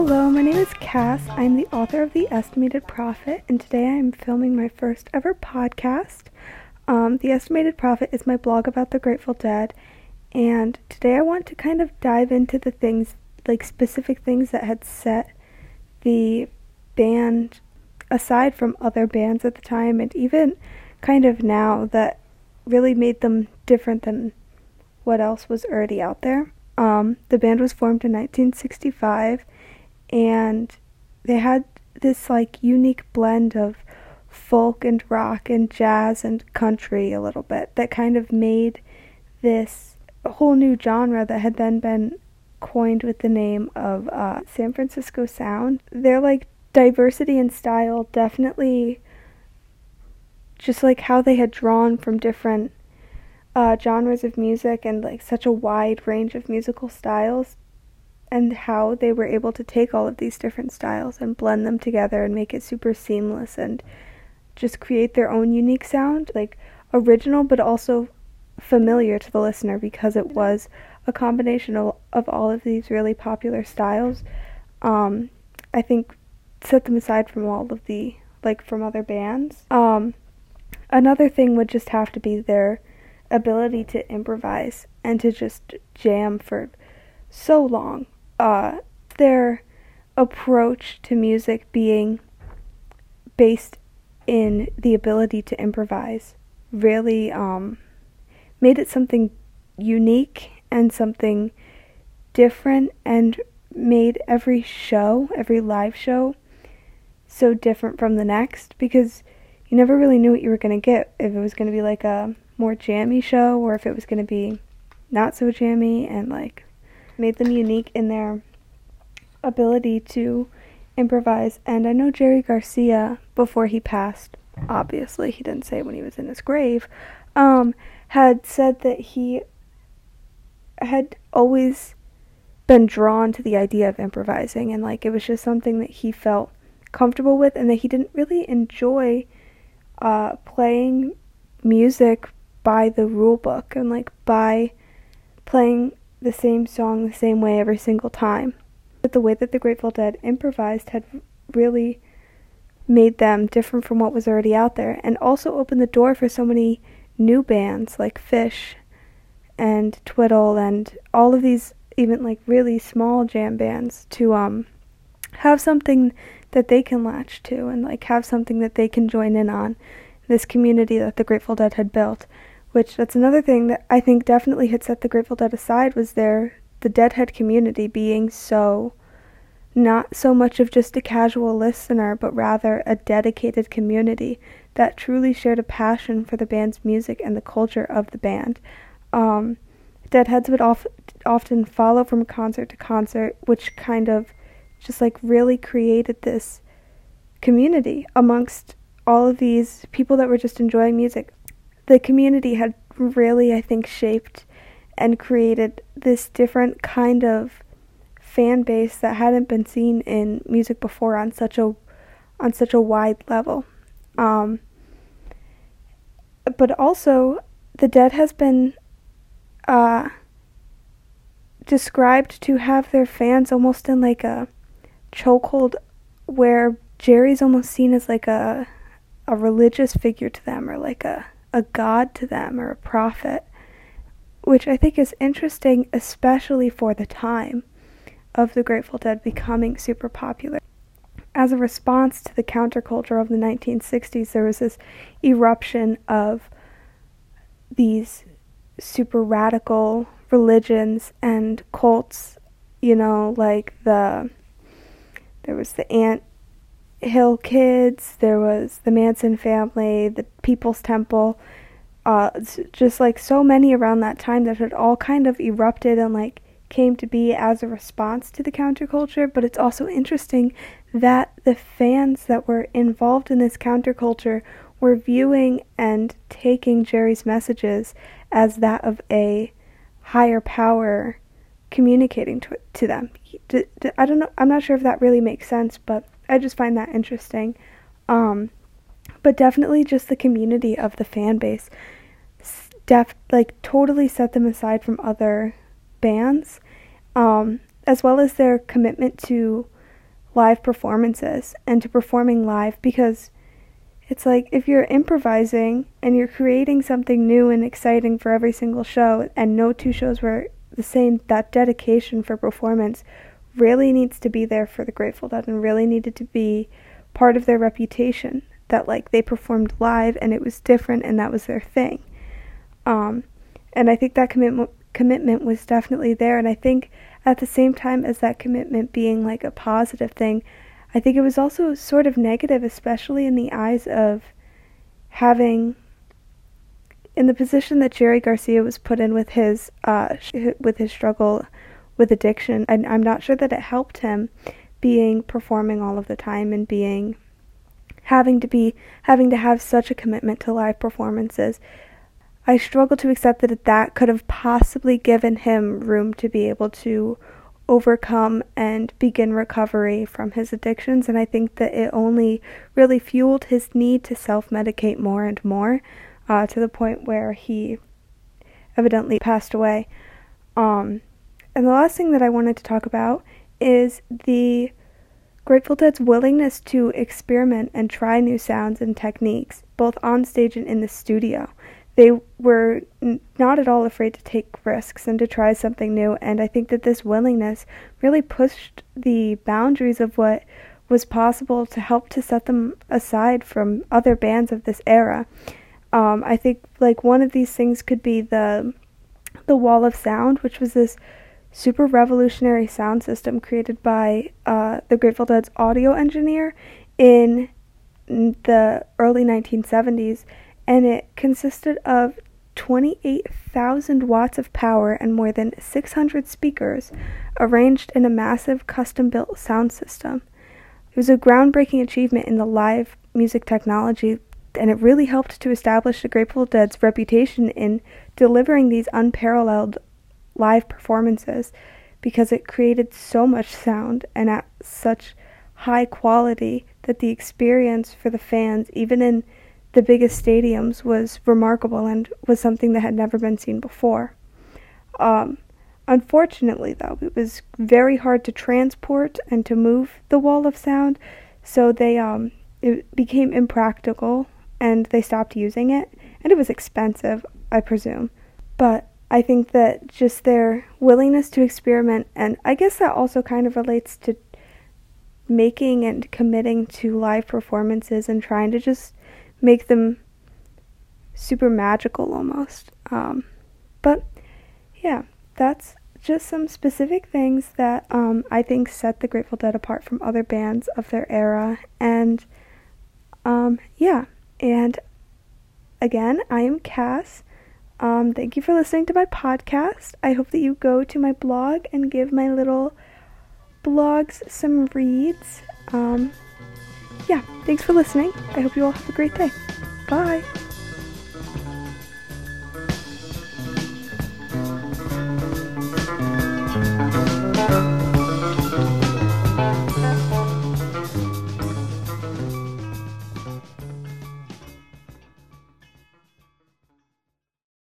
Hello, my name is Cass. I'm the author of The Estimated Prophet, and today I'm filming my first ever podcast. Um, the Estimated Prophet is my blog about the Grateful Dead, and today I want to kind of dive into the things, like specific things that had set the band aside from other bands at the time, and even kind of now that really made them different than what else was already out there. Um, the band was formed in 1965 and they had this like unique blend of folk and rock and jazz and country a little bit that kind of made this whole new genre that had then been coined with the name of uh, San Francisco Sound. Their like diversity in style definitely just like how they had drawn from different uh, genres of music and like such a wide range of musical styles and how they were able to take all of these different styles and blend them together and make it super seamless and just create their own unique sound, like original but also familiar to the listener because it was a combination of, of all of these really popular styles. Um, I think set them aside from all of the like from other bands. Um, another thing would just have to be their ability to improvise and to just jam for so long uh, their approach to music being based in the ability to improvise really um, made it something unique and something different and made every show, every live show, so different from the next because you never really knew what you were going to get. If it was going to be like a more jammy show or if it was going to be not so jammy and like made them unique in their ability to improvise. And I know Jerry Garcia, before he passed, obviously, he didn't say when he was in his grave, um, had said that he had always been drawn to the idea of improvising and like it was just something that he felt comfortable with and that he didn't really enjoy uh, playing music by the rule book and like by playing the same song the same way every single time. But the way that the Grateful Dead improvised had really made them different from what was already out there and also opened the door for so many new bands like Phish and Twiddle and all of these even like really small jam bands to um have something that they can latch to and like have something that they can join in on this community that the Grateful Dead had built which that's another thing that I think definitely had set the Grateful Dead aside was their the Deadhead community being so not so much of just a casual listener, but rather a dedicated community that truly shared a passion for the band's music and the culture of the band. Um, Deadheads would of, often follow from concert to concert, which kind of just like really created this community amongst all of these people that were just enjoying music the community had really, I think, shaped and created this different kind of fan base that hadn't been seen in music before on such a on such a wide level. Um, but also, the Dead has been uh, described to have their fans almost in like a chokehold, where Jerry's almost seen as like a a religious figure to them, or like a a god to them or a prophet, which I think is interesting, especially for the time of the Grateful Dead becoming super popular. As a response to the counterculture of the 1960s, there was this eruption of these super radical religions and cults, you know, like the there was the ant Hill Kids, there was the Manson family, the People's Temple, uh, just like so many around that time that had all kind of erupted and like came to be as a response to the counterculture. But it's also interesting that the fans that were involved in this counterculture were viewing and taking Jerry's messages as that of a higher power communicating to to them. I don't know. I'm not sure if that really makes sense, but I just find that interesting. Um, but definitely just the community of the fan base, def like totally set them aside from other bands, um, as well as their commitment to live performances and to performing live because it's like if you're improvising and you're creating something new and exciting for every single show and no two shows were the same that dedication for performance really needs to be there for the Grateful Dead and really needed to be part of their reputation that like they performed live and it was different and that was their thing. Um, and I think that commitment commitment was definitely there and I think at the same time as that commitment being like a positive thing, I think it was also sort of negative especially in the eyes of having in the position that Jerry Garcia was put in with his uh, with his struggle with addiction, and I'm not sure that it helped him being performing all of the time and being having to be having to have such a commitment to live performances. I struggle to accept that that could have possibly given him room to be able to overcome and begin recovery from his addictions and I think that it only really fueled his need to self-medicate more and more uh, to the point where he evidently passed away. Um, and the last thing that I wanted to talk about is the Grateful Dead's willingness to experiment and try new sounds and techniques, both on stage and in the studio. They were n- not at all afraid to take risks and to try something new, and I think that this willingness really pushed the boundaries of what was possible to help to set them aside from other bands of this era. Um, I think like one of these things could be the the Wall of Sound, which was this super revolutionary sound system created by uh, the Grateful Dead's audio engineer in the early 1970s, and it consisted of 28,000 watts of power and more than 600 speakers arranged in a massive custom built sound system. It was a groundbreaking achievement in the live music technology, and it really helped to establish the Grateful Dead's reputation in delivering these unparalleled live performances because it created so much sound and at such high quality that the experience for the fans, even in the biggest stadiums, was remarkable and was something that had never been seen before. Um, unfortunately, though, it was very hard to transport and to move the wall of sound, so they um, it became impractical and they stopped using it, and it was expensive, I presume. But I think that just their willingness to experiment, and I guess that also kind of relates to making and committing to live performances and trying to just make them super magical almost. Um, but yeah, that's just some specific things that um, I think set the Grateful Dead apart from other bands of their era. And um, yeah, and again, I am Cass. Um, thank you for listening to my podcast. I hope that you go to my blog and give my little blogs some reads. Um, yeah, thanks for listening. I hope you all have a great day. Bye.